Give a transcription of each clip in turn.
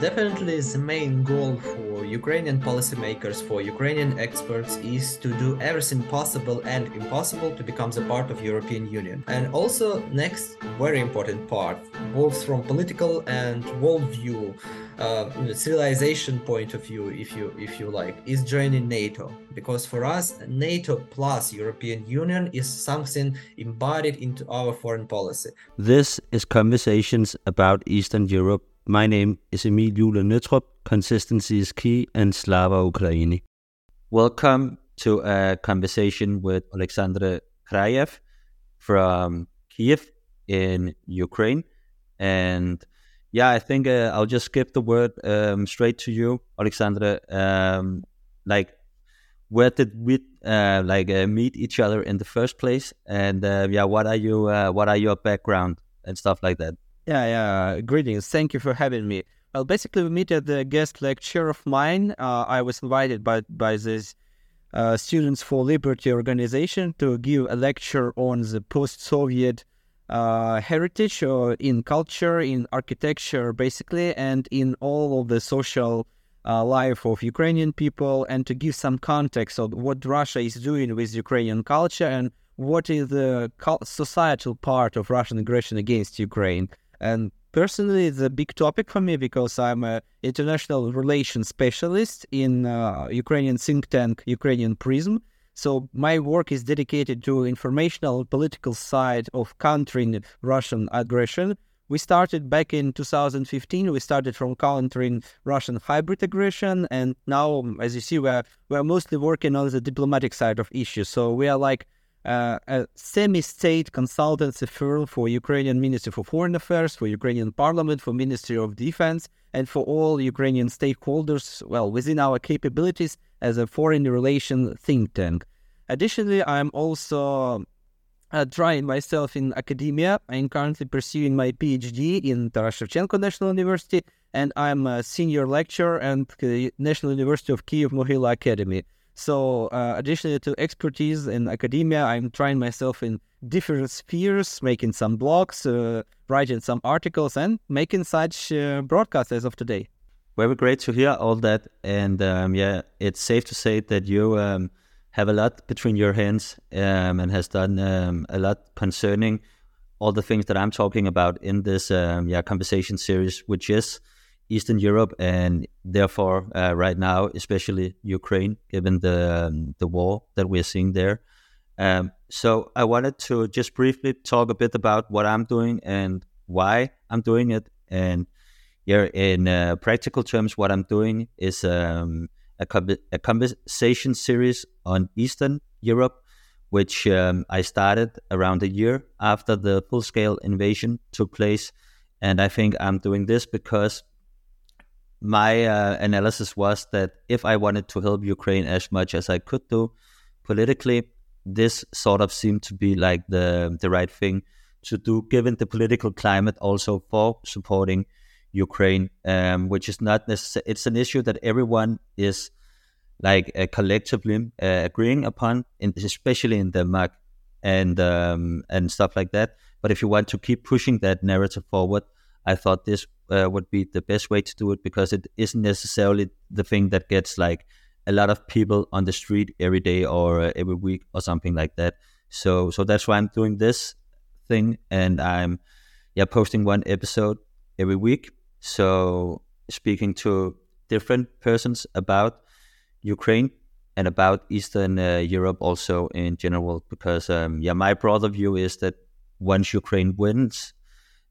Definitely the main goal for Ukrainian policymakers, for Ukrainian experts, is to do everything possible and impossible to become the part of European Union. And also, next very important part, both from political and worldview, uh, civilization point of view, if you if you like, is joining NATO. Because for us, NATO plus European Union is something embodied into our foreign policy. This is conversations about Eastern Europe my name is Emil Jule Nøtrup. Consistency is key and Slava Ukraini. Welcome to a conversation with Alexander Kraiev from Kiev in Ukraine. And yeah, I think uh, I'll just skip the word um, straight to you, Alexander. Um, like, where did we uh, like uh, meet each other in the first place? And uh, yeah, what are you? Uh, what are your background and stuff like that? Yeah, yeah. Greetings. Thank you for having me. Well, basically, we meet at the guest lecture of mine. Uh, I was invited by by this uh, Students for Liberty organization to give a lecture on the post-Soviet uh, heritage uh, in culture, in architecture, basically, and in all of the social uh, life of Ukrainian people, and to give some context of what Russia is doing with Ukrainian culture and what is the societal part of Russian aggression against Ukraine. And personally, it's a big topic for me because I'm an international relations specialist in uh, Ukrainian think tank Ukrainian Prism. So my work is dedicated to informational political side of countering Russian aggression. We started back in 2015. We started from countering Russian hybrid aggression, and now, as you see, we're we're mostly working on the diplomatic side of issues. So we are like uh, a semi-state consultancy firm for Ukrainian Ministry for Foreign Affairs, for Ukrainian Parliament, for Ministry of Defense, and for all Ukrainian stakeholders, well, within our capabilities as a foreign relation think tank. Additionally, I'm also uh, trying myself in academia. I'm currently pursuing my PhD in Taras Shevchenko National University, and I'm a senior lecturer at the National University of Kiev Mohyla Academy. So, uh, additionally to expertise in academia, I'm trying myself in different spheres, making some blogs, uh, writing some articles, and making such uh, broadcasts as of today. Very great to hear all that. And um, yeah, it's safe to say that you um, have a lot between your hands um, and has done um, a lot concerning all the things that I'm talking about in this um, yeah conversation series, which is Eastern Europe and therefore uh, right now, especially Ukraine, given the um, the war that we're seeing there. Um, so I wanted to just briefly talk a bit about what I'm doing and why I'm doing it. And yeah, in uh, practical terms, what I'm doing is um, a, a, conversation series on Eastern Europe, which um, I started around a year after the full scale invasion took place. And I think I'm doing this because my uh, analysis was that if I wanted to help Ukraine as much as I could do politically, this sort of seemed to be like the the right thing to do, given the political climate also for supporting Ukraine, um, which is not necessary. It's an issue that everyone is like uh, collectively uh, agreeing upon, in, especially in Denmark and um, and stuff like that. But if you want to keep pushing that narrative forward, I thought this uh, would be the best way to do it because it isn't necessarily the thing that gets like a lot of people on the street every day or uh, every week or something like that. So so that's why I'm doing this thing and I'm yeah posting one episode every week. So speaking to different persons about Ukraine and about Eastern uh, Europe also in general because um, yeah my broader view is that once Ukraine wins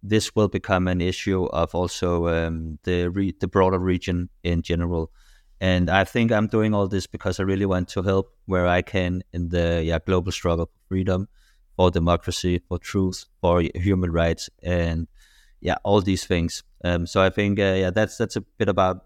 this will become an issue of also um, the re- the broader region in general. And I think I'm doing all this because I really want to help where I can in the yeah, global struggle for freedom, for democracy, for truth, for human rights, and yeah, all these things. Um, so I think uh, yeah, that's that's a bit about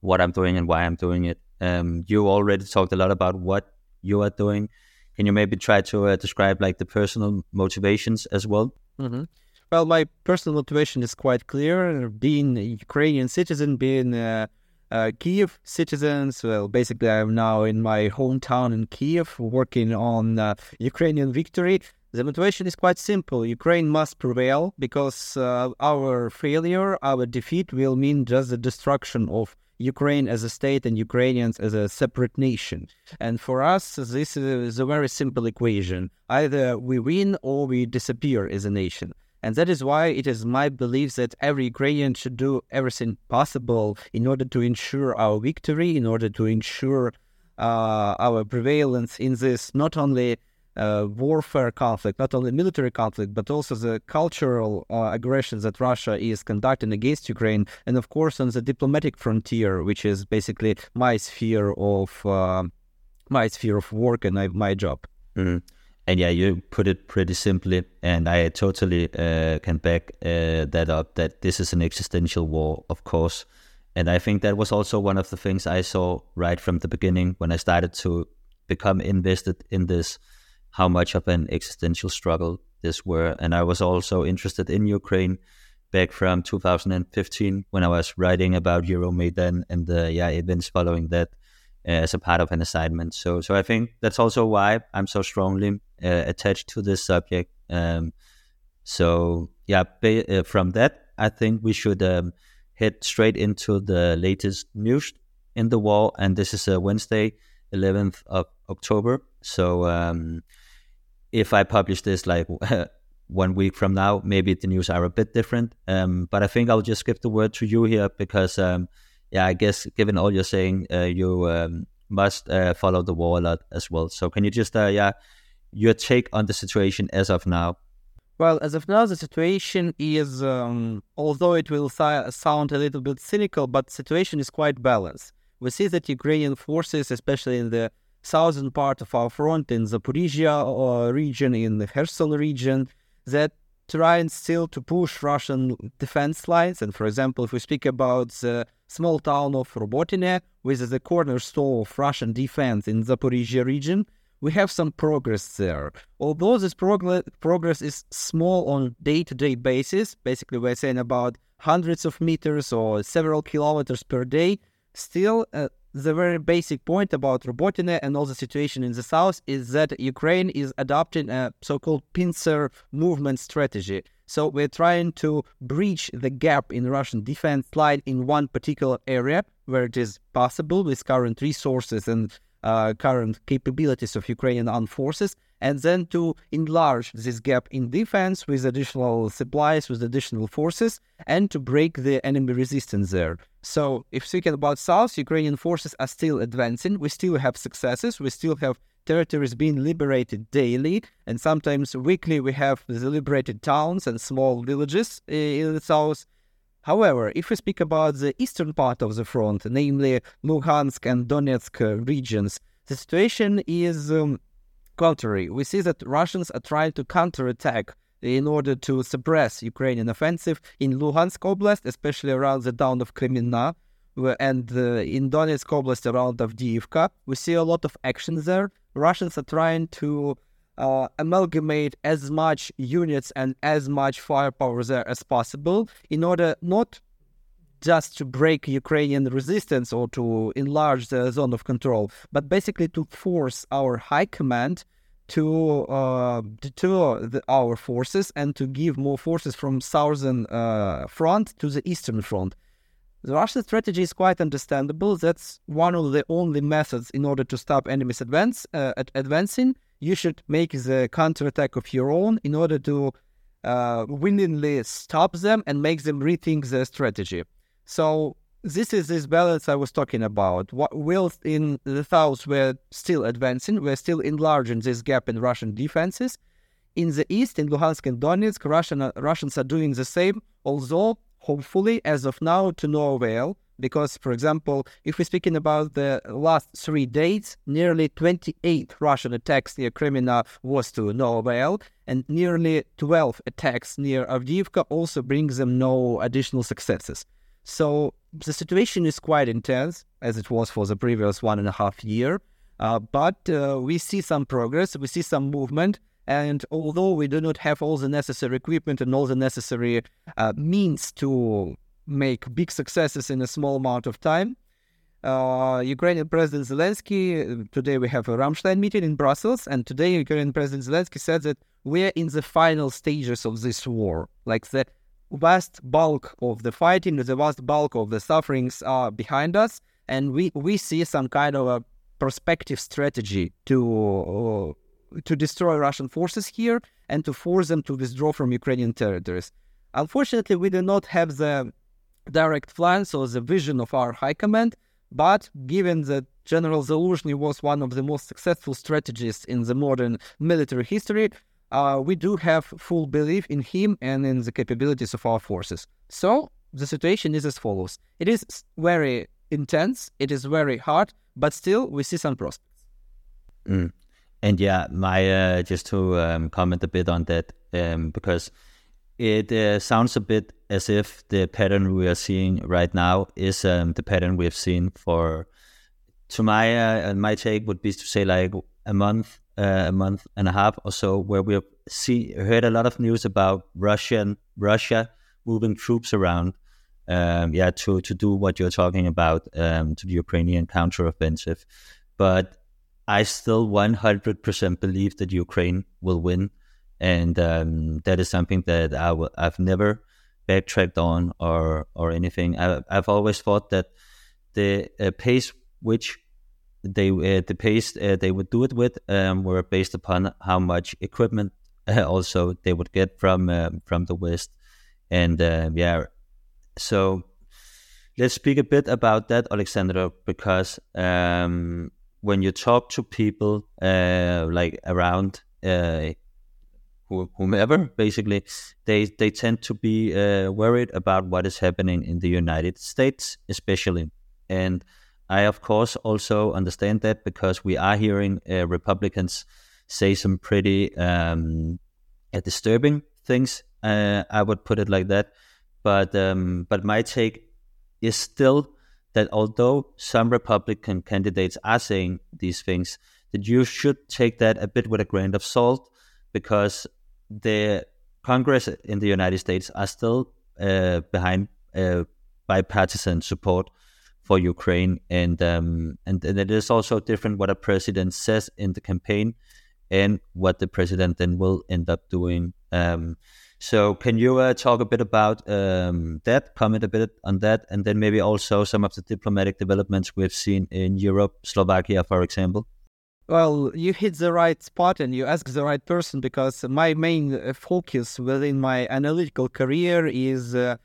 what I'm doing and why I'm doing it. Um, you already talked a lot about what you are doing. Can you maybe try to uh, describe like the personal motivations as well? Mm-hmm. Well, my personal motivation is quite clear. Being a Ukrainian citizen, being a, a Kiev citizen, well, basically, I'm now in my hometown in Kiev, working on uh, Ukrainian victory. The motivation is quite simple. Ukraine must prevail because uh, our failure, our defeat will mean just the destruction of Ukraine as a state and Ukrainians as a separate nation. And for us, this is a very simple equation. Either we win or we disappear as a nation. And that is why it is my belief that every Ukrainian should do everything possible in order to ensure our victory, in order to ensure uh, our prevalence in this not only uh, warfare conflict, not only military conflict, but also the cultural uh, aggressions that Russia is conducting against Ukraine, and of course on the diplomatic frontier, which is basically my sphere of uh, my sphere of work and my job. Mm-hmm. And yeah, you put it pretty simply, and I totally uh, can back uh, that up. That this is an existential war, of course, and I think that was also one of the things I saw right from the beginning when I started to become invested in this how much of an existential struggle this were. And I was also interested in Ukraine back from 2015 when I was writing about Euromaidan and the yeah events following that as a part of an assignment. So so I think that's also why I'm so strongly uh, attached to this subject. Um, so yeah, ba- uh, from that I think we should um, head straight into the latest news in the war, and this is a uh, Wednesday, 11th of October. So um, if I publish this like one week from now, maybe the news are a bit different. Um, but I think I'll just give the word to you here because, um, yeah, I guess given all you're saying, uh, you um, must uh, follow the war a lot as well. So can you just, uh, yeah, your take on the situation as of now? Well, as of now, the situation is, um, although it will sound a little bit cynical, but the situation is quite balanced. We see that Ukrainian forces, especially in the southern part of our front in Zaporizhia uh, region, in the Kherson region, that trying still to push Russian defense lines. And for example, if we speak about the small town of Robotyne, which is the cornerstone of Russian defense in Zaporizhia region, we have some progress there. Although this prog- progress is small on day-to-day basis, basically we're saying about hundreds of meters or several kilometers per day, still uh, the very basic point about Robotyne and all the situation in the south is that Ukraine is adopting a so-called pincer movement strategy. So we're trying to breach the gap in Russian defense line in one particular area where it is possible with current resources and uh, current capabilities of Ukrainian armed forces, and then to enlarge this gap in defense with additional supplies, with additional forces, and to break the enemy resistance there. So, if speaking about South, Ukrainian forces are still advancing. We still have successes. We still have territories being liberated daily, and sometimes weekly we have the liberated towns and small villages eh, in the south. However, if we speak about the eastern part of the front, namely Luhansk and Donetsk regions, the situation is um, contrary. We see that Russians are trying to counterattack in order to suppress Ukrainian offensive in Luhansk Oblast, especially around the town of Kreminna, and uh, in Donetsk Oblast around Avdiivka. We see a lot of action there. Russians are trying to uh, amalgamate as much units and as much firepower there as possible in order not just to break Ukrainian resistance or to enlarge the zone of control, but basically to force our high command to uh, deter the, our forces and to give more forces from southern uh, front to the eastern front. The Russian strategy is quite understandable. That's one of the only methods in order to stop enemies advance uh, advancing you should make the counterattack of your own in order to uh, willingly stop them and make them rethink their strategy. So this is this balance I was talking about. What in the south we're still advancing, we're still enlarging this gap in Russian defenses. In the east, in Luhansk and Donetsk, Russian, Russians are doing the same, although hopefully, as of now, to no avail because, for example, if we're speaking about the last three days, nearly 28 Russian attacks near Kreminna was to no avail, and nearly 12 attacks near Avdiivka also brings them no additional successes. So the situation is quite intense, as it was for the previous one and a half year. Uh, but uh, we see some progress, we see some movement, and although we do not have all the necessary equipment and all the necessary uh, means to make big successes in a small amount of time. uh, Ukrainian President Zelensky, today we have a Ramstein meeting in Brussels, and today Ukrainian President Zelensky said that we're in the final stages of this war. Like the vast bulk of the fighting, the vast bulk of the sufferings are behind us, and we, we see some kind of a prospective strategy to uh, to destroy Russian forces here and to force them to withdraw from Ukrainian territories. Unfortunately, we do not have the direct plans or the vision of our high command, but given that General Zaluzhny was one of the most successful strategists in the modern military history, uh, we do have full belief in him and in the capabilities of our forces. So the situation is as follows: it is very intense, it is very hard, but still we see some prospects. Mm. And yeah, my uh, just to um, comment a bit on that um, because it uh, sounds a bit as if the pattern we are seeing right now is um, the pattern we have seen for. To my uh, my take would be to say like a month, uh, a month and a half or so, where we see heard a lot of news about Russian Russia moving troops around, um, yeah, to to do what you're talking about um, to the Ukrainian counteroffensive, but I still 100% believe that Ukraine will win and um, that is something that I w- I've never backtracked on or or anything. I, have always thought that the uh, pace which they uh, the pace uh, they would do it with um, were based upon how much equipment also they would get from uh, from the West, and uh, yeah, so let's speak a bit about that, Alexandra, because um, when you talk to people uh, like around whomever basically they they tend to be uh, worried about what is happening in the united states especially. And i of course also understand that because we are hearing uh, republicans say some pretty um, uh, disturbing things uh, i would put it like that. But um, but my take is still that although some republican candidates are saying these things that you should take that a bit with a grain of salt because the Congress in the United States are still uh, behind uh, bipartisan support for Ukraine, and, um, and and it is also different what a president says in the campaign and what the president then will end up doing. Um, so, can you uh, talk a bit about um, that? Comment a bit on that, and then maybe also some of the diplomatic developments we've seen in Europe, Slovakia, for example. Well, you hit the right spot and you ask the right person because my main uh, focus within my analytical career is uh,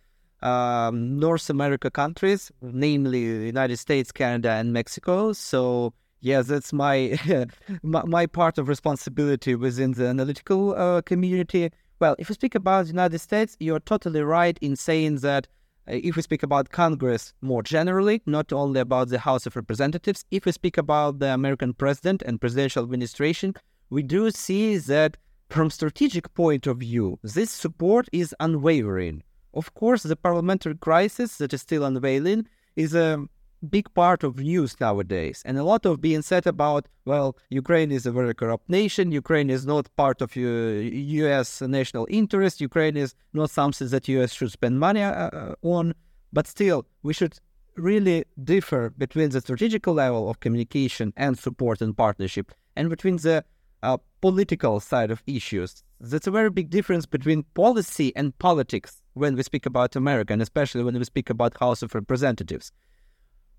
um, North America countries, namely United States, Canada, and Mexico. So, yeah, that's my my, my, part of responsibility within the analytical uh, community. Well, if we speak about the United States, you're totally right in saying that Uh, if we speak about Congress more generally, not only about the House of Representatives, if we speak about the American president and presidential administration, we do see that from strategic point of view, this support is unwavering. Of course, the parliamentary crisis that is still unveiling is a big part of news nowadays, and a lot of being said about, well, Ukraine is a very corrupt nation, Ukraine is not part of U.S. national interest, Ukraine is not something that U.S. should spend money uh, uh, on, but still, we should really differ between the strategical level of communication and support and partnership and between the uh, political side of issues. That's a very big difference between policy and politics when we speak about America, and especially when we speak about House of Representatives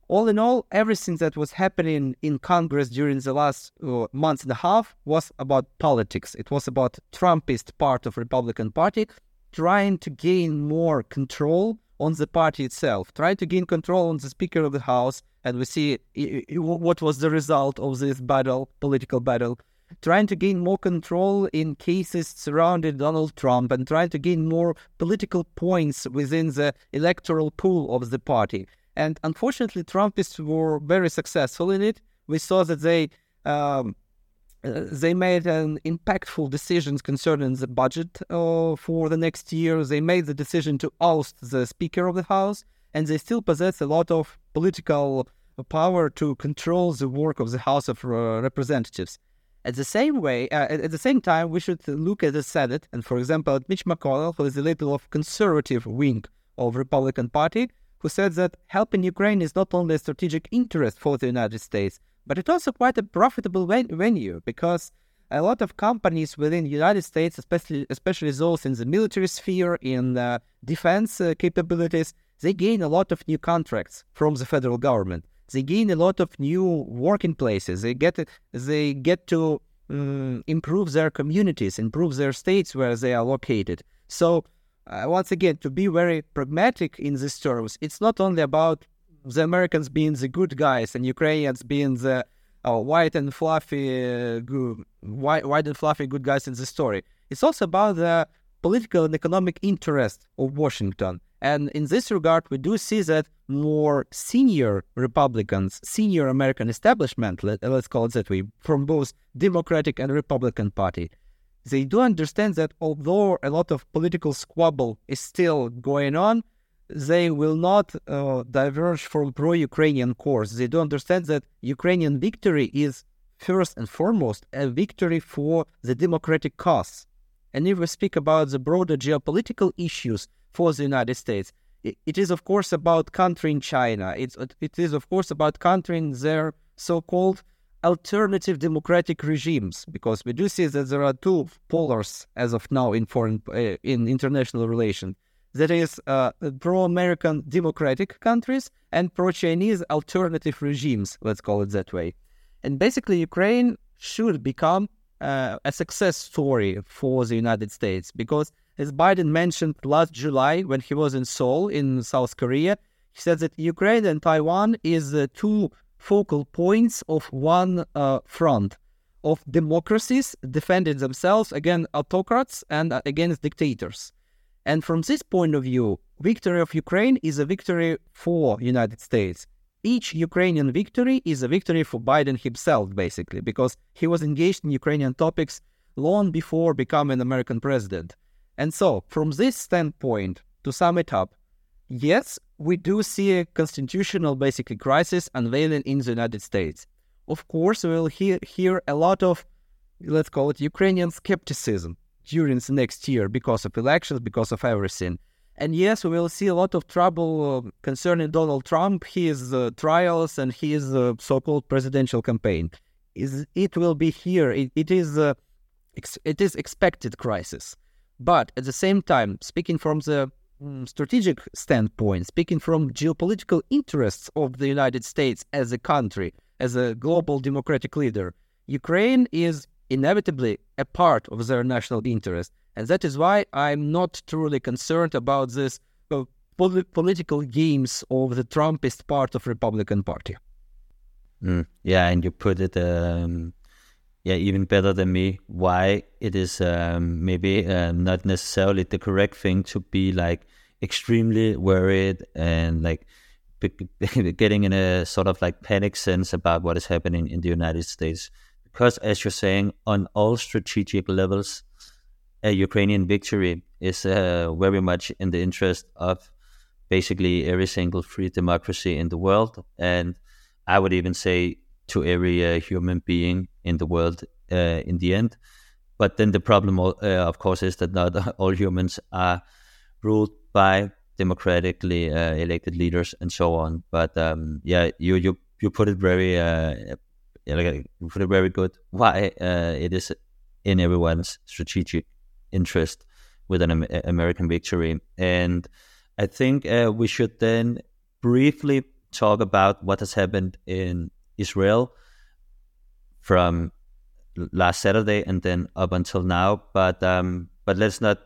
all in all, everything that was happening in Congress during the last uh, month and a half was about politics. It was about Trumpist part of Republican Party trying to gain more control on the party itself, trying to gain control on the Speaker of the House, and we see what was the result of this battle, political battle. Trying to gain more control in cases surrounding Donald Trump and trying to gain more political points within the electoral pool of the party. And unfortunately, Trumpists were very successful in it. We saw that they um, uh, they made an impactful decisions concerning the budget uh, for the next year. They made the decision to oust the Speaker of the House, and they still possess a lot of political power to control the work of the House of uh, Representatives. At the same way, uh, at the same time, we should look at the Senate, and for example, at Mitch McConnell, who is a little of conservative wing of Republican Party, who said that helping Ukraine is not only a strategic interest for the United States, but it's also quite a profitable venue because a lot of companies within the United States, especially especially those in the military sphere, in uh, defense uh, capabilities, they gain a lot of new contracts from the federal government. They gain a lot of new working places. They get they get to um, improve their communities, improve their states where they are located. So uh, once again, to be very pragmatic in these terms, it's not only about the Americans being the good guys and Ukrainians being the uh, white and fluffy, uh, good, white, white and fluffy good guys in the story. It's also about the political and economic interest of Washington. And in this regard, we do see that more senior Republicans, senior American establishment, let, us call it that way, from both Democratic and Republican Party, they do understand that although a lot of political squabble is still going on, they will not uh, diverge from pro-Ukrainian course. They do understand that Ukrainian victory is first and foremost a victory for the democratic cause. And if we speak about the broader geopolitical issues for the United States, it, it is of course about countering China. It's it is of course about countering their so-called alternative democratic regimes because we do see that there are two polars as of now in foreign uh, in international relations. That is uh, pro-american democratic countries and pro-chinese alternative regimes let's call it that way. And basically ukraine should become uh, a success story for the united states because as biden mentioned last july when he was in seoul in south korea he said that ukraine and taiwan is the two focal points of one uh, front of democracies defending themselves against autocrats and uh, against dictators. And from this point of view, victory of Ukraine is a victory for United States. Each Ukrainian victory is a victory for Biden himself, basically, because he was engaged in Ukrainian topics long before becoming American president. And so, from this standpoint, to sum it up, yes, we do see a constitutional basically crisis unveiling in the United States. Of course, we will hear, hear a lot of, let's call it Ukrainian skepticism during the next year because of elections, because of everything. And yes, we will see a lot of trouble uh, concerning Donald Trump, his uh, trials, and his uh, so-called presidential campaign. Is it will be here? It, it is uh, ex- it is expected crisis, but at the same time, speaking from the strategic standpoint, speaking from geopolitical interests of the United States as a country, as a global democratic leader, Ukraine is inevitably a part of their national interest. And that is why I'm not truly concerned about this uh, pol- political games of the Trumpist part of Republican Party. Mm, yeah, and you put it um, yeah, even better than me, why it is um, maybe uh, not necessarily the correct thing to be like extremely worried and like getting in a sort of like panic sense about what is happening in the United States. Because, as you're saying, on all strategic levels, a Ukrainian victory is uh, very much in the interest of basically every single free democracy in the world. And I would even say to every uh, human being in the world uh, in the end. But then the problem, uh, of course, is that not all humans are ruled by democratically uh, elected leaders and so on. But um, yeah, you you you put it very uh, you put it very good. Why uh, it is in everyone's strategic interest with an American victory, and I think uh, we should then briefly talk about what has happened in Israel from last Saturday and then up until now. But um, but let's not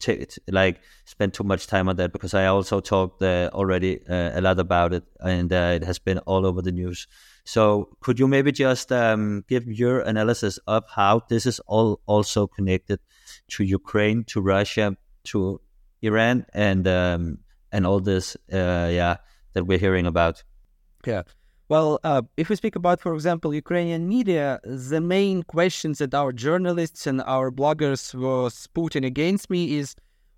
t- like spend too much time on that because I also talked uh, already uh, a lot about it and uh, it has been all over the news. So could you maybe just um, give your analysis of how this is all also connected to Ukraine, to Russia, to Iran, and um, and all this, uh, yeah, that we're hearing about? Yeah. Well, uh, if we speak about, for example, Ukrainian media, the main questions that our journalists and our bloggers was putting against me is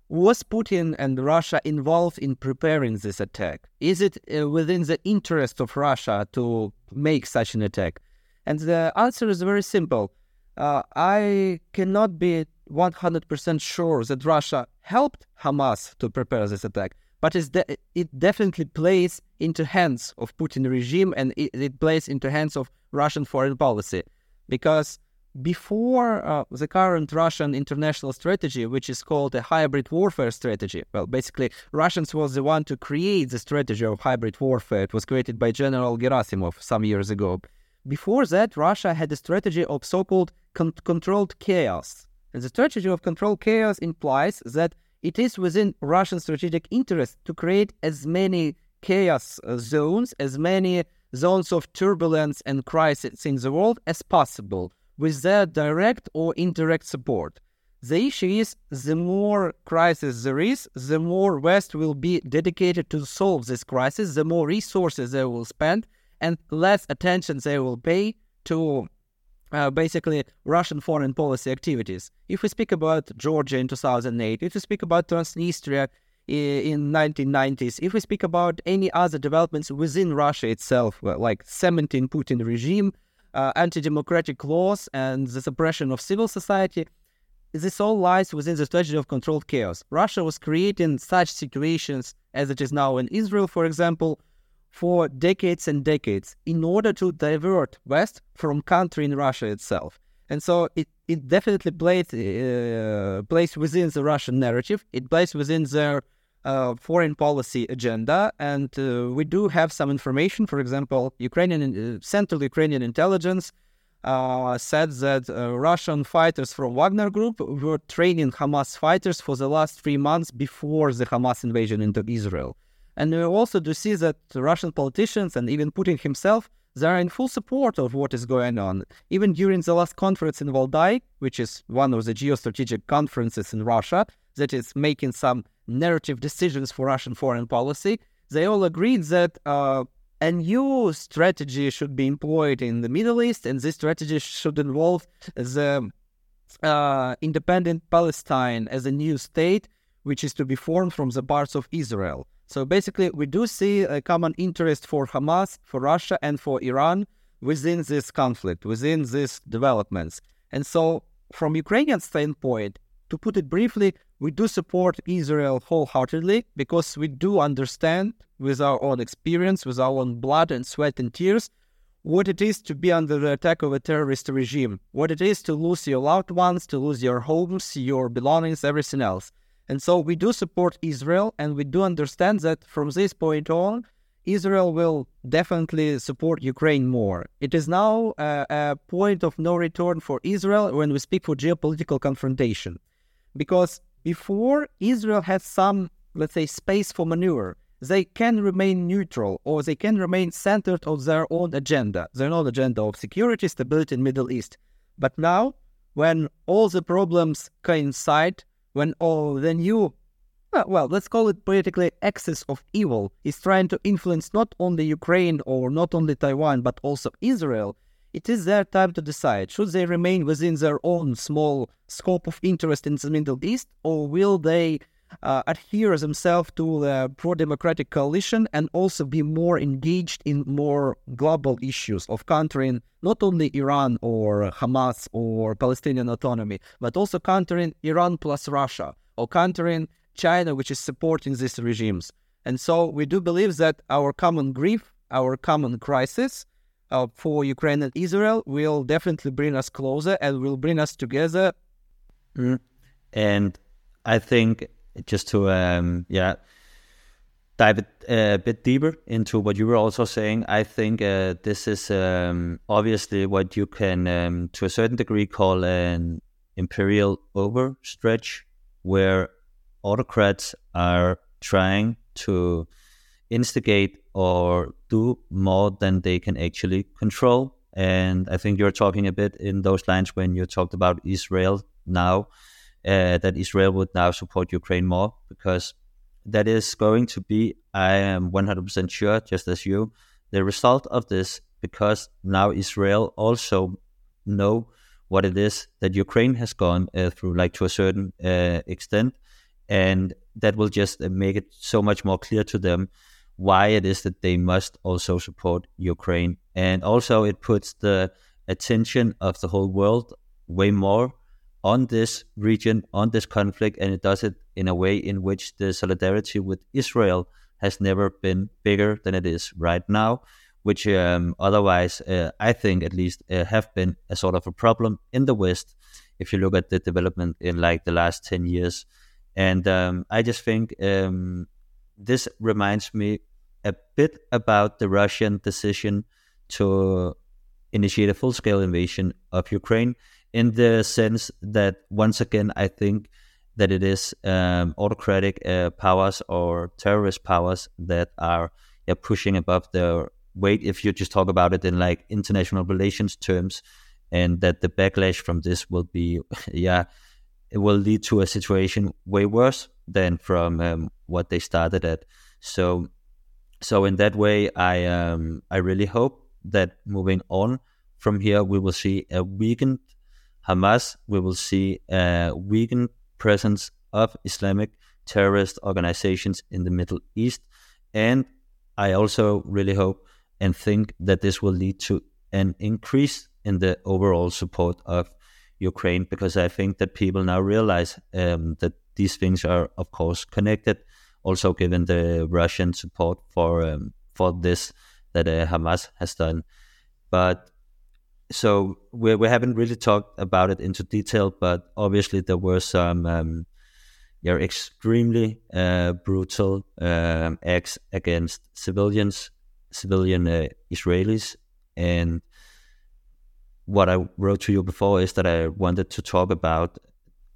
was Putin and Russia involved in preparing this attack? Is it uh, within the interest of Russia to make such an attack? And the answer is very simple. Uh, I cannot be 100% sure that Russia helped Hamas to prepare this attack, but de- it definitely plays into hands of Putin regime and it, it plays into hands of Russian foreign policy because before uh, the current Russian international strategy, which is called a hybrid warfare strategy, well, basically, Russians was the one to create the strategy of hybrid warfare. It was created by General Gerasimov some years ago. Before that, Russia had a strategy of so-called con- controlled chaos. And the strategy of controlled chaos implies that it is within Russian strategic interest to create as many chaos uh, zones, as many zones of turbulence and crisis in the world as possible with their direct or indirect support. The issue is the more crisis there is, the more West will be dedicated to solve this crisis, the more resources they will spend, and less attention they will pay to uh, basically Russian foreign policy activities. If we speak about Georgia in 2008, if we speak about Transnistria in 1990s, if we speak about any other developments within Russia itself, like cementing Putin regime, uh, anti-democratic laws and the suppression of civil society, this all lies within the strategy of controlled chaos. Russia was creating such situations as it is now in Israel, for example, for decades and decades in order to divert West from countering Russia itself. And so it, it definitely plays, uh, plays within the Russian narrative. It plays within their uh, foreign policy agenda, and uh, we do have some information. For example, Ukrainian uh, Central Ukrainian intelligence uh, said that uh, Russian fighters from Wagner Group were training Hamas fighters for the last three months before the Hamas invasion into Israel. And we also do see that Russian politicians and even Putin himself they are in full support of what is going on. Even during the last conference in Valdai, which is one of the geostrategic conferences in Russia, that is making some narrative decisions for Russian foreign policy, they all agreed that uh, a new strategy should be employed in the Middle East, and this strategy should involve the uh, independent Palestine as a new state, which is to be formed from the parts of Israel. So basically, we do see a common interest for Hamas, for Russia, and for Iran within this conflict, within these developments. And so, from Ukrainian standpoint, to put it briefly, we do support Israel wholeheartedly because we do understand with our own experience, with our own blood and sweat and tears, what it is to be under the attack of a terrorist regime, what it is to lose your loved ones, to lose your homes, your belongings, everything else. And so we do support Israel, and we do understand that from this point on, Israel will definitely support Ukraine more. It is now a, a point of no return for Israel when we speak for geopolitical confrontation because before Israel has some, let's say, space for maneuver, they can remain neutral or they can remain centered on their own agenda, their own agenda of security, stability in Middle East. But now, when all the problems coincide, when all the new, uh, well, let's call it politically axis of evil is trying to influence not only Ukraine or not only Taiwan, but also Israel, it is their time to decide. Should they remain within their own small scope of interest in the Middle East, or will they uh, adhere themselves to the pro democratic coalition and also be more engaged in more global issues of countering not only Iran or Hamas or Palestinian autonomy, but also countering Iran plus Russia or countering China, which is supporting these regimes. And so we do believe that our common grief, our common crisis, uh, for Ukraine and Israel will definitely bring us closer and will bring us together. Mm. And I think just to um, yeah dive a bit deeper into what you were also saying, I think uh, this is um, obviously what you can, um, to a certain degree, call an imperial overstretch, where autocrats are trying to instigate or do more than they can actually control. And I think you're talking a bit in those lines when you talked about Israel now, uh, that Israel would now support Ukraine more because that is going to be, I am 100% sure, just as you, the result of this because now Israel also know what it is that Ukraine has gone uh, through, like to a certain uh, extent, and that will just make it so much more clear to them why it is that they must also support Ukraine. And also, it puts the attention of the whole world way more on this region, on this conflict, and it does it in a way in which the solidarity with Israel has never been bigger than it is right now, which um, otherwise, uh, I think at least, uh, have been a sort of a problem in the West if you look at the development in like the last 10 years. And um, I just think um, this reminds me a bit about the Russian decision to initiate a full scale invasion of Ukraine in the sense that, once again, I think that it is um, autocratic uh, powers or terrorist powers that are yeah, pushing above their weight if you just talk about it in like international relations terms and that the backlash from this will be yeah it will lead to a situation way worse than from um, what they started at. So so in that way i um i really hope that moving on from here we will see a weakened hamas we will see a weakened presence of islamic terrorist organizations in the middle east and i also really hope and think that this will lead to an increase in the overall support of Ukraine because I think that people now realize um, that these things are, of course, connected. Also, given the Russian support for um, for this that uh, Hamas has done, but so we we haven't really talked about it into detail. But obviously, there were some um, yeah, extremely uh, brutal um, acts against civilians, civilian uh, Israelis, and what I wrote to you before is that I wanted to talk about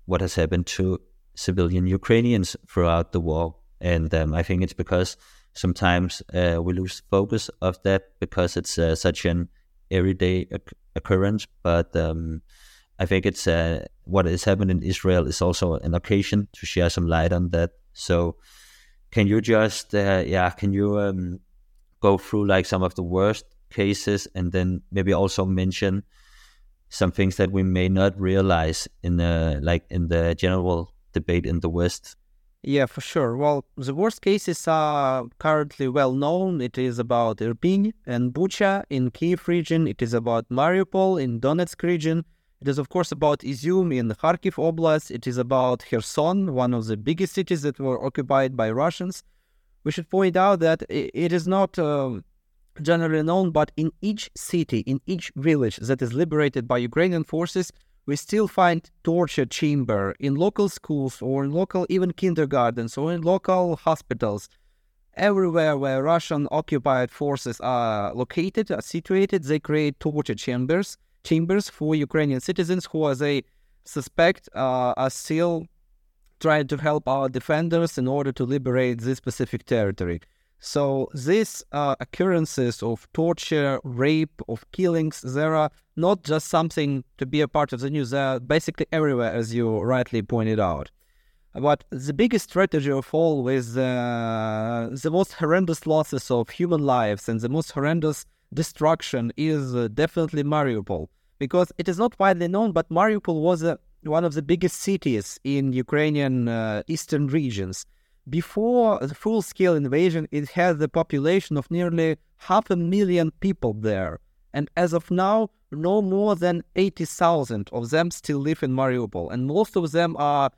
what has happened to civilian Ukrainians throughout the war, and um, I think it's because sometimes uh, we lose focus of that because it's uh, such an everyday occurrence. But um, I think it's uh, what has happened in Israel is also an occasion to share some light on that. So, can you just uh, yeah, can you um, go through like some of the worst cases and then maybe also mention some things that we may not realize in the like in the general debate in the West. Yeah, for sure. Well, the worst cases are currently well known. It is about Irpin and Bucha in Kiev region. It is about Mariupol in Donetsk region. It is, of course, about Izium in Kharkiv Oblast. It is about Kherson, one of the biggest cities that were occupied by Russians. We should point out that it is not uh, generally known, but in each city, in each village that is liberated by Ukrainian forces, we still find torture chamber in local schools or in local even kindergartens or in local hospitals. Everywhere where Russian occupied forces are located, are situated, they create torture chambers, chambers for Ukrainian citizens who, as they suspect, uh, are still trying to help our defenders in order to liberate this specific territory. So these uh, occurrences of torture, rape, of killings, there are not just something to be a part of the news. They're basically everywhere, as you rightly pointed out. But the biggest strategy of all is uh, the most horrendous losses of human lives and the most horrendous destruction is uh, definitely Mariupol. Because it is not widely known, but Mariupol was uh, one of the biggest cities in Ukrainian uh, eastern regions. Before the full scale invasion, it had the population of nearly half a million people there. And as of now, no more than 80,000 of them still live in Mariupol. And most of them are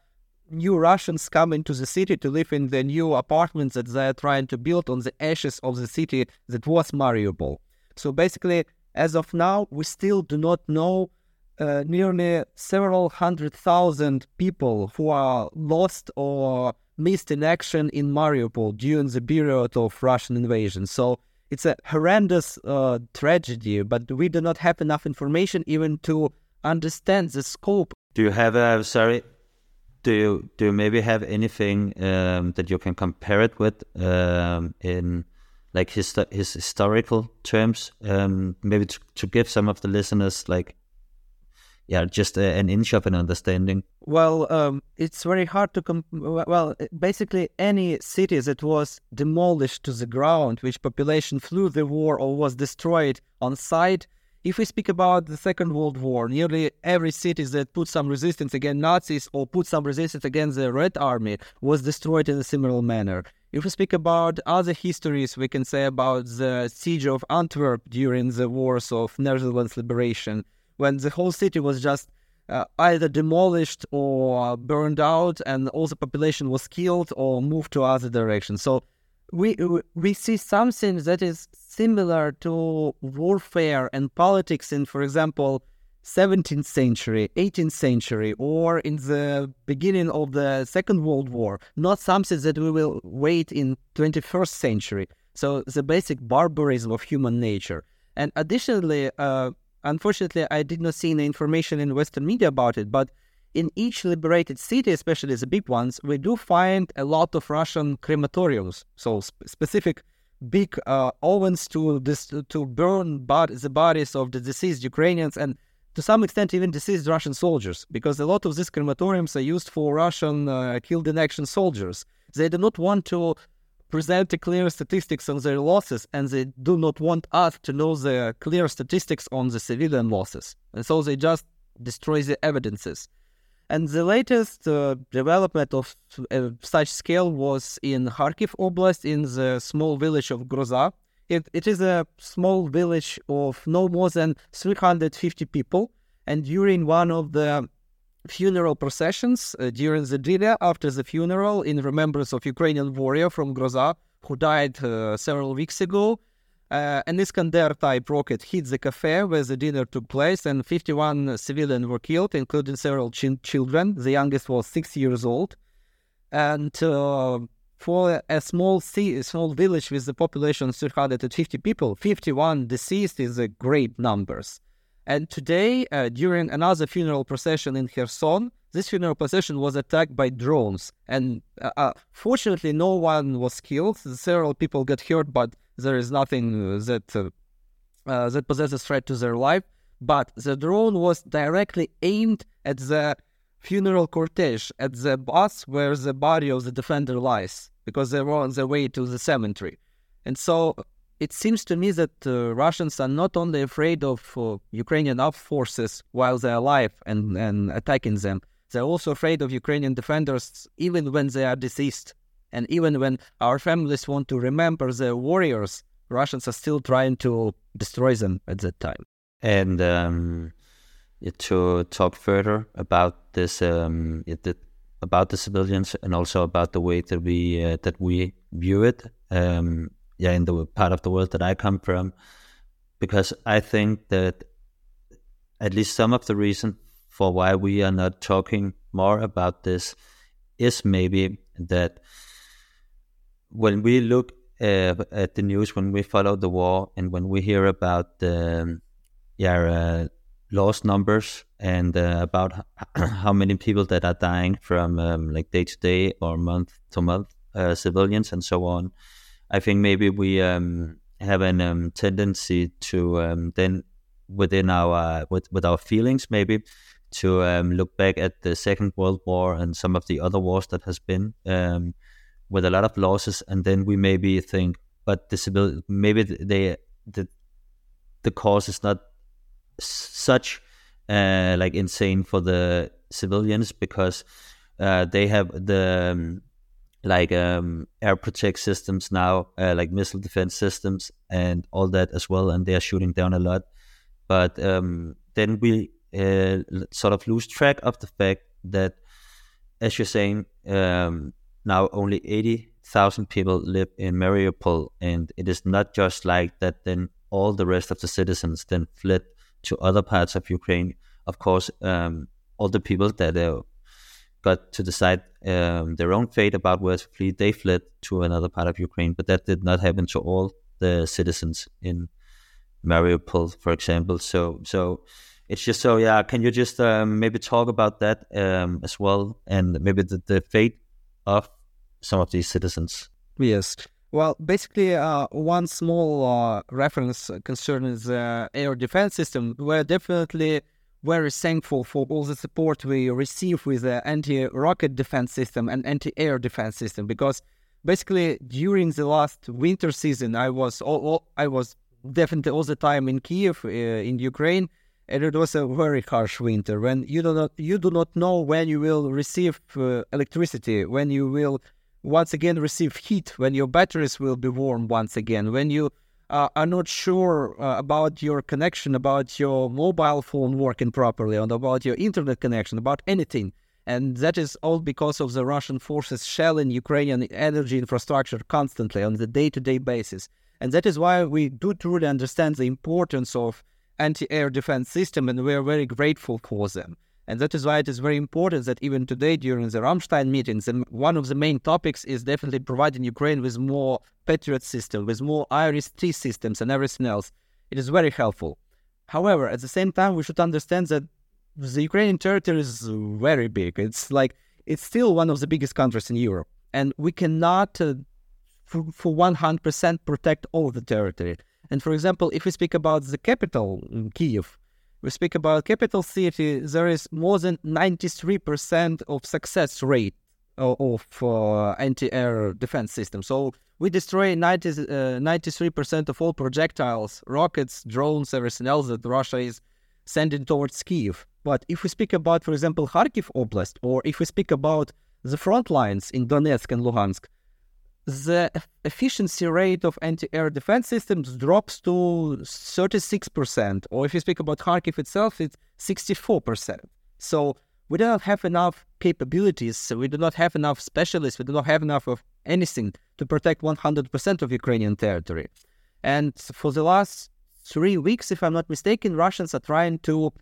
new Russians coming to the city to live in the new apartments that they're trying to build on the ashes of the city that was Mariupol. So basically, as of now, we still do not know uh, nearly several hundred thousand people who are lost or missed in action in Mariupol during the period of Russian invasion. So it's a horrendous uh, tragedy, but we do not have enough information even to understand the scope. Do you have a sorry? Do you do you maybe have anything um, that you can compare it with um, in like his his historical terms? Um, maybe to, to give some of the listeners like yeah, just a, an inch of an understanding? Well, um, it's very hard to com- well, basically any city that was demolished to the ground, which population flew the war or was destroyed on site. If we speak about the Second World War, nearly every city that put some resistance against Nazis or put some resistance against the Red Army was destroyed in a similar manner. If we speak about other histories, we can say about the siege of Antwerp during the wars of Netherlands liberation when the whole city was just uh, either demolished or burned out, and all the population was killed or moved to other directions. So we we see something that is similar to warfare and politics in, for example, 17th century, 18th century, or in the beginning of the Second World War. Not something that we will wait in 21st century. So the basic barbarism of human nature. And additionally, uh, unfortunately, I did not see any information in Western media about it, but in each liberated city, especially the big ones, we do find a lot of Russian crematoriums, so sp- specific big uh, ovens to to burn bod- the bodies of the deceased Ukrainians and to some extent even deceased Russian soldiers, because a lot of these crematoriums are used for Russian uh, killed in action soldiers. They do not want to present clear statistics on their losses, and they do not want us to know the clear statistics on the civilian losses. And so they just destroy the evidences. And the latest uh, development of uh, such scale was in Kharkiv Oblast, in the small village of Groza. It, it is a small village of no more than 350 people. And during one of the funeral processions uh, during the dinner after the funeral in remembrance of Ukrainian warrior from Groza who died uh, several weeks ago. Uh, an Iskander type rocket hit the cafe where the dinner took place, and 51 civilians were killed, including several ch- children. The youngest was six years old. And uh, for a small city, a small village with a population of 350 people, 51 deceased is a great numbers. And today, uh, during another funeral procession in Kherson, this funeral procession was attacked by drones. And uh, uh, fortunately, no one was killed. Several people got hurt, but there is nothing that uh, uh, that possesses threat to their life. But the drone was directly aimed at the funeral cortege, at the bus where the body of the defender lies, because they were on their way to the cemetery. And so it seems to me that uh, Russians are not only afraid of uh, Ukrainian armed forces while they're alive and, and attacking them, they're also afraid of Ukrainian defenders even when they are deceased. And even when our families want to remember their warriors, Russians are still trying to destroy them at that time. And um, to talk further about this, um, the, about the civilians, and also about the way that we uh, that we view it. Um, yeah, in the part of the world that I come from, because I think that at least some of the reason for why we are not talking more about this is maybe that when we look uh, at the news, when we follow the war, and when we hear about the yeah uh, lost numbers and uh, about how many people that are dying from um, like day to day or month to month, uh, civilians and so on, I think maybe we um, have an um, tendency to um, then within our with, with our feelings maybe to um, look back at the Second World War and some of the other wars that has been um, with a lot of losses, and then we maybe think, but disability maybe they the the cause is not such uh, like insane for the civilians because uh, they have the um, like um, air protect systems now, uh, like missile defense systems and all that as well, and they are shooting down a lot. But um, then we uh, sort of lose track of the fact that, as you're saying, um, now only eighty thousand people live in Mariupol, and it is not just like that. Then all the rest of the citizens then fled to other parts of Ukraine. Of course, um, all the people that uh, got to decide um, their own fate about where to flee, they fled to another part of Ukraine. But that did not happen to all the citizens in Mariupol, for example. So, so it's just so yeah. Can you just um, maybe talk about that um, as well, and maybe the, the fate of some of these citizens? Yes. Well, basically, uh, one small uh, reference concerning the air defense system. We're definitely very thankful for all the support we receive with the anti-rocket defense system and anti-air defense system because basically during the last winter season I was all, all I was definitely all the time in Kiev uh, in Ukraine and it was a very harsh winter. When you do not you do not know when you will receive uh, electricity when you will once again receive heat when your batteries will be warm once again when you uh, are not sure uh, about your connection, about your mobile phone working properly, and about your internet connection, about anything. And that is all because of the Russian forces shelling Ukrainian energy infrastructure constantly on the day to day basis. And that is why we do truly understand the importance of anti air defense system, and we are very grateful for them. And that is why it is very important that even today during the Ramstein meetings, and one of the main topics is definitely providing Ukraine with more Patriot system, with more IRIS-T systems and everything else. It is very helpful. However, at the same time, we should understand that the Ukrainian territory is very big. It's like it's still one of the biggest countries in Europe, and we cannot, uh, for, for 100%, protect all the territory. And for example, if we speak about the capital, Kiev, we speak about capital city, there is more than 93% of success rate of uh, anti-air defense system. So we destroy 90, uh, 93% of all projectiles, rockets, drones, everything else that Russia is sending towards Kiev. But if we speak about, for example, Kharkiv Oblast, or if we speak about the front lines in Donetsk and Luhansk, the efficiency rate of anti-air defense systems drops to 36%, or if you speak about Kharkiv itself, it's 64%. So we do not have enough capabilities, we do not have enough specialists, we do not have enough of anything to protect 100% of Ukrainian territory. And for the last three weeks, if I'm not mistaken, Russians are trying to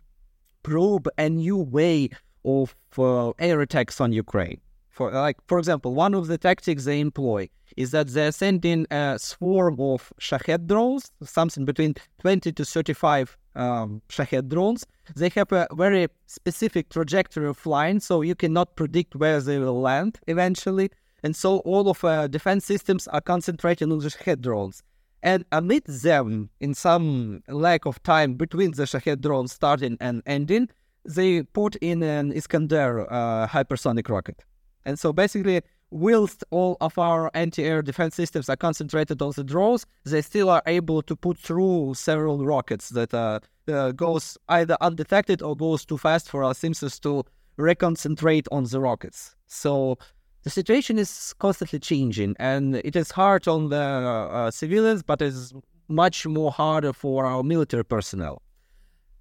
probe a new way of uh, air attacks on Ukraine. For like, for example, one of the tactics they employ is that they're sending a swarm of Shahed drones, something between 20 to 35 um, Shahed drones. They have a very specific trajectory of flying, so you cannot predict where they will land eventually. And so all of uh, defense systems are concentrating on the Shahed drones. And amid them, in some lack of time between the Shahed drones starting and ending, they put in an Iskander uh, hypersonic rocket. And so basically, whilst all of our anti-air defense systems are concentrated on the drones, they still are able to put through several rockets that uh, uh, goes either undetected or goes too fast for our Simpsons to reconcentrate on the rockets. So the situation is constantly changing, and it is hard on the uh, civilians, but it's much more harder for our military personnel.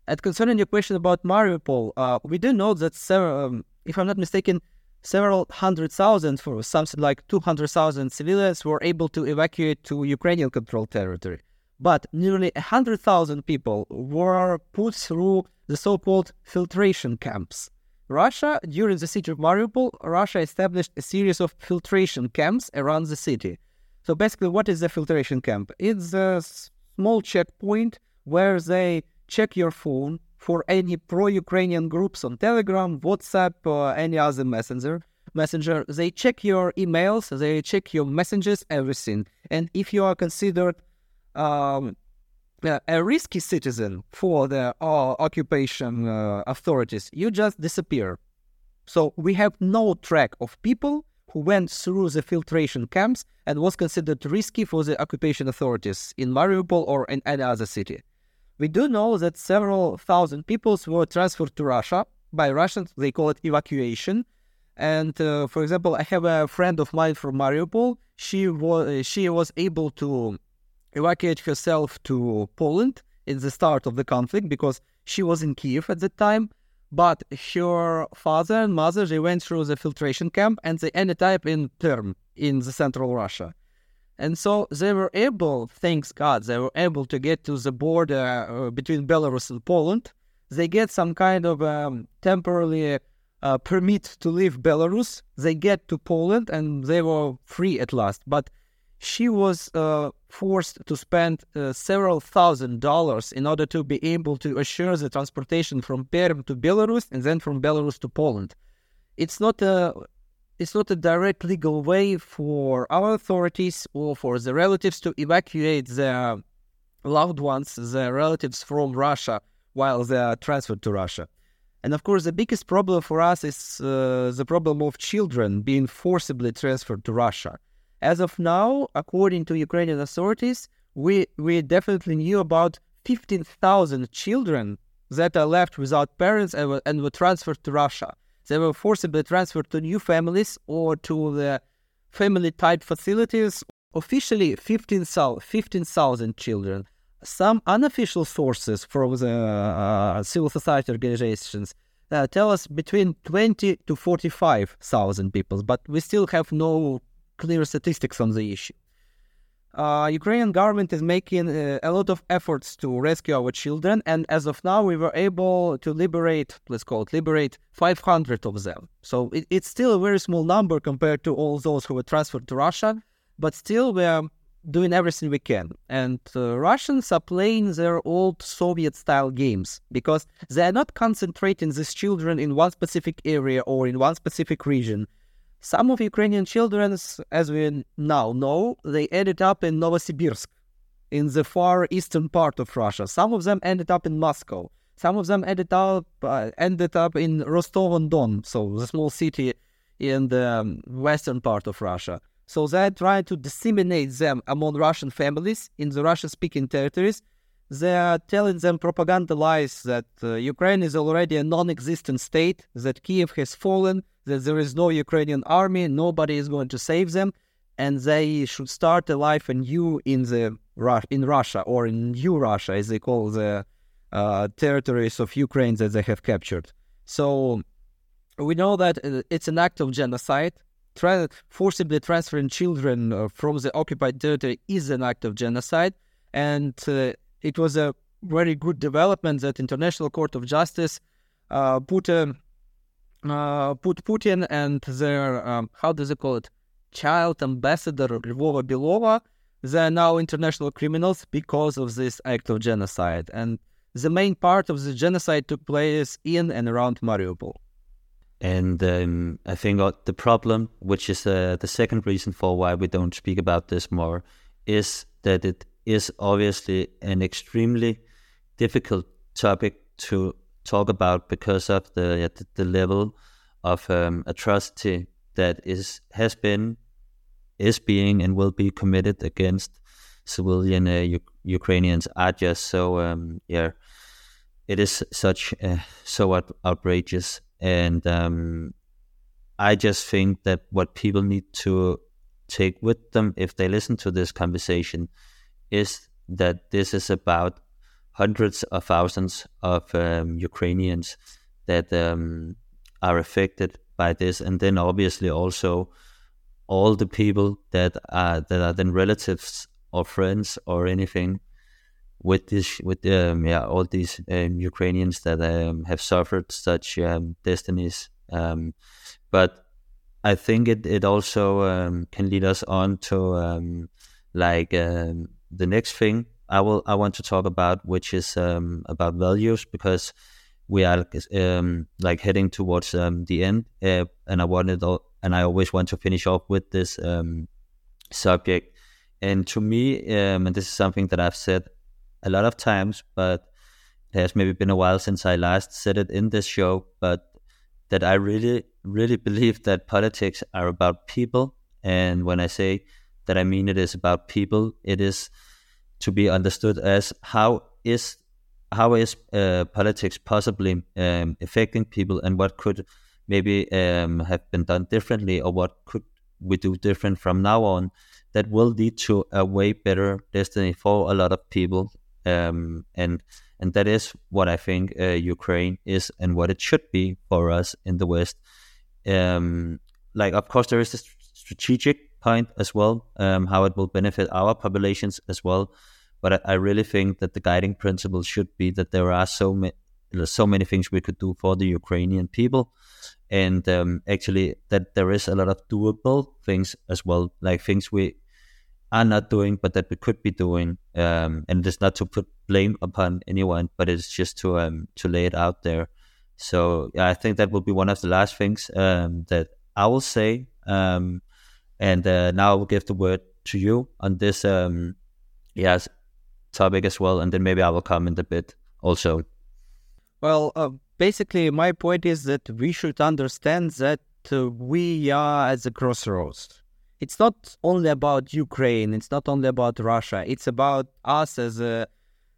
And concerning your question about Mariupol, uh, we do know that, um, if I'm not mistaken, several hundred thousand, for something like 200,000 civilians were able to evacuate to Ukrainian controlled territory. But nearly 100,000 people were put through the so called filtration camps. Russia, during the siege of Mariupol, Russia established a series of filtration camps around the city. So basically, what is a filtration camp? It's a small checkpoint where they check your phone, for any pro-Ukrainian groups on Telegram, WhatsApp, or any other messenger. Messenger, they check your emails, they check your messages, everything. And if you are considered um, a risky citizen for the uh, occupation uh, authorities, you just disappear. So we have no track of people who went through the filtration camps and was considered risky for the occupation authorities in Mariupol or in any other city. We do know that several thousand people were transferred to Russia by Russians. They call it evacuation. And uh, for example, I have a friend of mine from Mariupol. She was she was able to evacuate herself to Poland in the start of the conflict because she was in Kiev at the time. But her father and mother they went through the filtration camp and they ended up in Perm in the central Russia. And so they were able, thanks God, they were able to get to the border uh, between Belarus and Poland. They get some kind of um, temporary uh, permit to leave Belarus. They get to Poland and they were free at last. But she was uh, forced to spend uh, several thousand dollars in order to be able to assure the transportation from Perm to Belarus and then from Belarus to Poland. It's not a it's not a direct legal way for our authorities or for the relatives to evacuate their loved ones, their relatives from Russia while they are transferred to Russia. And of course, the biggest problem for us is uh, the problem of children being forcibly transferred to Russia. As of now, according to Ukrainian authorities, we, we definitely knew about 15,000 children that are left without parents and, and were transferred to Russia. They were forcibly transferred to new families or to the family type facilities officially 15,000 15, children. Some unofficial sources from the uh, civil society organizations uh, tell us between 20 to 45,000 people, but we still have no clear statistics on the issue. Uh, Ukrainian government is making uh, a lot of efforts to rescue our children, and as of now, we were able to liberate, let's call it, liberate 500 of them. So it, it's still a very small number compared to all those who were transferred to Russia, but still we are doing everything we can. And uh, Russians are playing their old Soviet-style games because they are not concentrating these children in one specific area or in one specific region some of Ukrainian children, as we now know, they ended up in Novosibirsk, in the far eastern part of Russia. Some of them ended up in Moscow. Some of them ended up uh, ended up in Rostov-on-Don, so the small city in the um, western part of Russia. So they tried to disseminate them among Russian families in the Russian-speaking territories. They are telling them propaganda lies that uh, Ukraine is already a non-existent state, that Kiev has fallen, that there is no Ukrainian army, nobody is going to save them, and they should start a life anew in the in Russia or in New Russia, as they call the uh, territories of Ukraine that they have captured. So we know that uh, it's an act of genocide. Tra- forcibly transferring children uh, from the occupied territory is an act of genocide, and uh, it was a very good development that International Court of Justice uh, put a uh, put Putin and their um, how does it call it? Child ambassador Lvova Belova. They are now international criminals because of this act of genocide. And the main part of the genocide took place in and around Mariupol. And um, I think the problem, which is uh, the second reason for why we don't speak about this more, is that it is obviously an extremely difficult topic to talk about because of the the level of um, atrocity that is has been, is being, and will be committed against civilian uh, U- Ukrainians are just so um, yeah. It is such uh, so out- outrageous, and um, I just think that what people need to take with them if they listen to this conversation is that this is about hundreds of thousands of um, Ukrainians that um, are affected by this, and then obviously also all the people that are that are then relatives or friends or anything with this with um, yeah all these um, Ukrainians that um, have suffered such um, destinies. Um, but I think it it also um, can lead us on to like the next thing I will I want to talk about, which is um, about values, because we are um, like heading towards um, the end, uh, and I wanted all, and I always want to finish off with this um, subject. And to me, um, and this is something that I've said a lot of times, but it has maybe been a while since I last said it in this show, but that I really, really believe that politics are about people. And when I say that I mean it is about people. It is to be understood as how is how is uh, politics possibly um, affecting people, and what could maybe um, have been done differently, or what could we do different from now on that will lead to a way better destiny for a lot of people. Um, and and that is what I think uh, Ukraine is, and what it should be for us in the West. Um, like, of course, there is this strategic point as well, um, how it will benefit our populations as well. But I, I, really think that the guiding principle should be that there are so many so many things we could do for the Ukrainian people, and um, actually that there is a lot of doable things as well, like things we are not doing, but that we could be doing. Um, and it's not to put blame upon anyone, but it's just to um, to lay it out there. So yeah, I think that will be one of the last things um, that I will say. Um, and uh, now I will give the word to you on this um, yes topic as well, and then maybe I will comment a bit also. Well, uh, basically, my point is that we should understand that uh, we are at the crossroads. It's not only about Ukraine. It's not only about Russia. It's about us as a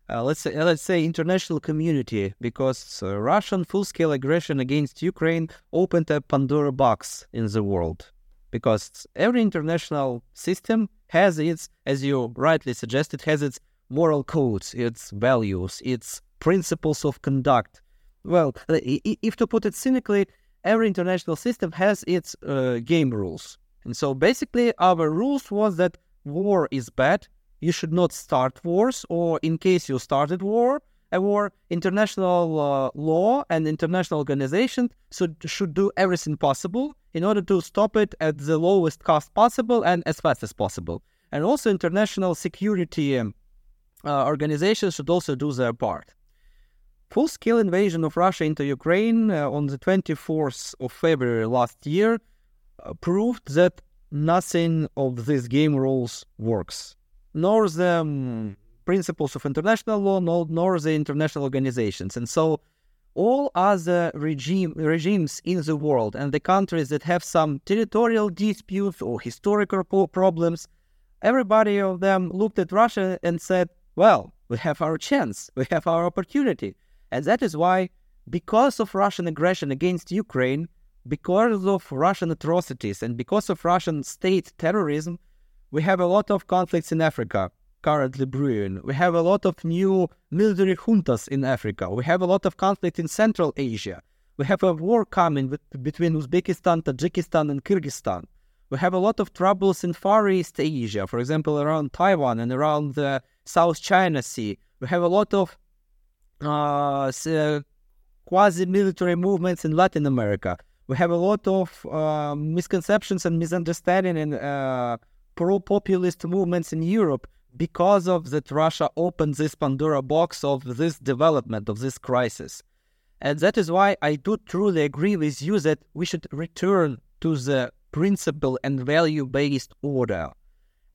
uh, let's say let's say international community because uh, Russian full-scale aggression against Ukraine opened a Pandora box in the world because every international system has its, as you rightly suggested, has its moral codes, its values, its principles of conduct. Well, if to put it cynically, every international system has its uh, game rules. And so basically, our rules was that war is bad. You should not start wars, or in case you started war, war, international uh, law and international organizations should, should do everything possible in order to stop it at the lowest cost possible and as fast as possible. And also, international security um, uh, organizations should also do their part. Full scale invasion of Russia into Ukraine uh, on the 24th of February last year uh, proved that nothing of these game rules works, nor the um, principles of international law, nor, nor the international organizations. And so all other regime, regimes in the world and the countries that have some territorial disputes or historical problems, everybody of them looked at Russia and said, well, we have our chance, we have our opportunity. And that is why, because of Russian aggression against Ukraine, because of Russian atrocities, and because of Russian state terrorism, we have a lot of conflicts in Africa currently brewing. We have a lot of new military juntas in Africa. We have a lot of conflict in Central Asia. We have a war coming with, between Uzbekistan, Tajikistan, and Kyrgyzstan. We have a lot of troubles in Far East Asia, for example, around Taiwan and around the South China Sea. We have a lot of uh, uh quasi-military movements in Latin America. We have a lot of uh, misconceptions and misunderstanding and uh, pro-populist movements in Europe because of that Russia opened this Pandora box of this development, of this crisis. And that is why I do truly agree with you that we should return to the principle and value based order.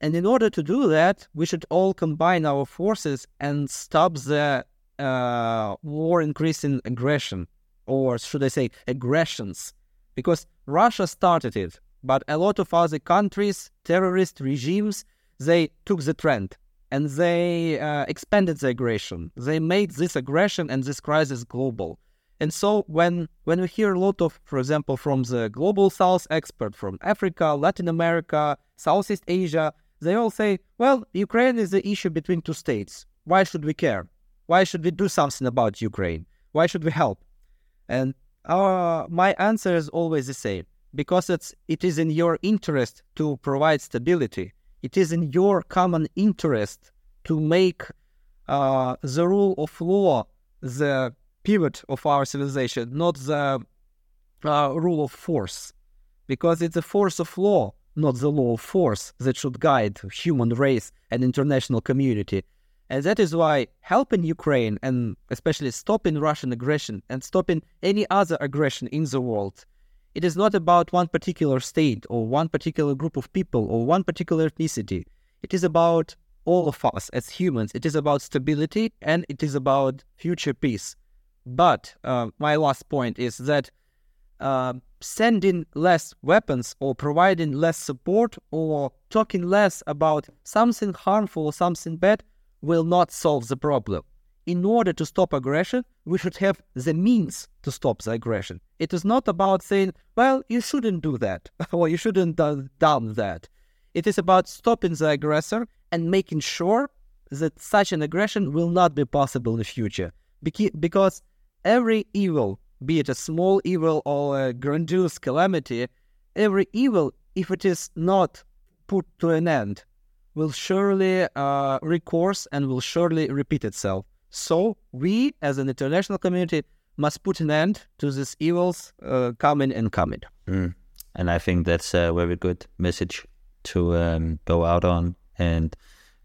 And in order to do that, we should all combine our forces and stop the uh, war increasing aggression, or should I say, aggressions, because Russia started it, but a lot of other countries, terrorist regimes, they took the trend and they uh, expanded the aggression. They made this aggression and this crisis global. And so when when we hear a lot of, for example, from the global South expert from Africa, Latin America, Southeast Asia, they all say, well, Ukraine is the issue between two states. Why should we care? Why should we do something about Ukraine? Why should we help? And our, my answer is always the same because it's it is in your interest to provide stability it is in your common interest to make uh, the rule of law the pivot of our civilization, not the uh, rule of force, because it's the force of law, not the law of force, that should guide human race and international community. And that is why helping Ukraine and especially stopping Russian aggression and stopping any other aggression in the world it is not about one particular state or one particular group of people or one particular ethnicity. It is about all of us as humans. It is about stability and it is about future peace. But uh, my last point is that uh, sending less weapons or providing less support or talking less about something harmful or something bad will not solve the problem in order to stop aggression, we should have the means to stop the aggression. It is not about saying, well, you shouldn't do that, or you shouldn't have done that. It is about stopping the aggressor and making sure that such an aggression will not be possible in the future. Because every evil, be it a small evil or a grandiose calamity, every evil, if it is not put to an end, will surely uh, recourse and will surely repeat itself. So we, as an international community, must put an end to these evils uh, coming and coming. Mm. And I think that's a very good message to um, go out on. And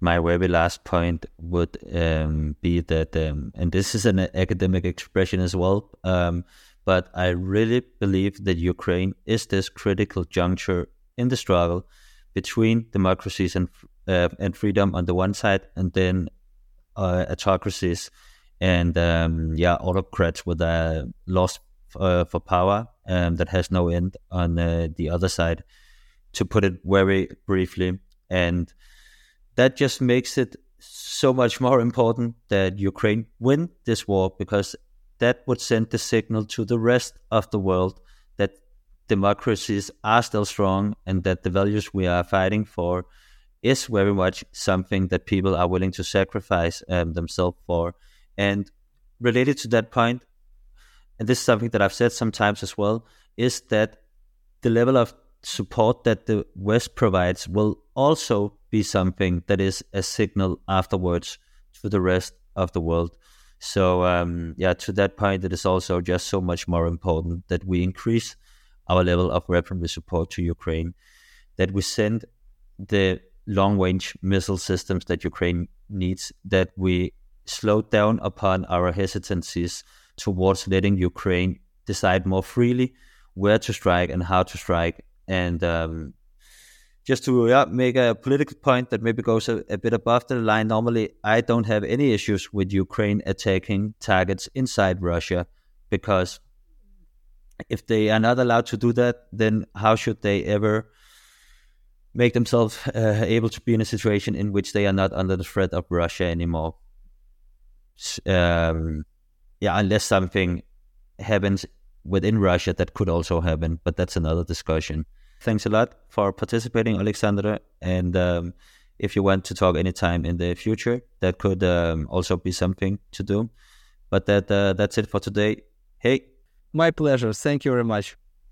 my very last point would um, be that, um, and this is an academic expression as well, um, but I really believe that Ukraine is this critical juncture in the struggle between democracies and uh, and freedom on the one side, and then uh, autocracies and um, yeah, autocrats with a loss uh, for power um, that has no end on uh, the other side, to put it very briefly. And that just makes it so much more important that Ukraine win this war because that would send the signal to the rest of the world that democracies are still strong and that the values we are fighting for is very much something that people are willing to sacrifice um, themselves for. And related to that point, and this is something that I've said sometimes as well, is that the level of support that the West provides will also be something that is a signal afterwards to the rest of the world. So, um, yeah, to that point, it is also just so much more important that we increase our level of weaponry support to Ukraine, that we send the long range missile systems that Ukraine needs, that we slow down upon our hesitancies towards letting Ukraine decide more freely where to strike and how to strike. And um, just to yeah, make a political point that maybe goes a, a, bit above the line, normally I don't have any issues with Ukraine attacking targets inside Russia because if they are not allowed to do that, then how should they ever make themselves uh, able to be in a situation in which they are not under the threat of Russia anymore? Um, yeah, unless something happens within Russia, that could also happen, but that's another discussion. Thanks a lot for participating, Oleksandr. And um, if you want to talk anytime in the future, that could um, also be something to do. But that uh, that's it for today. Hey. My pleasure. Thank you very much.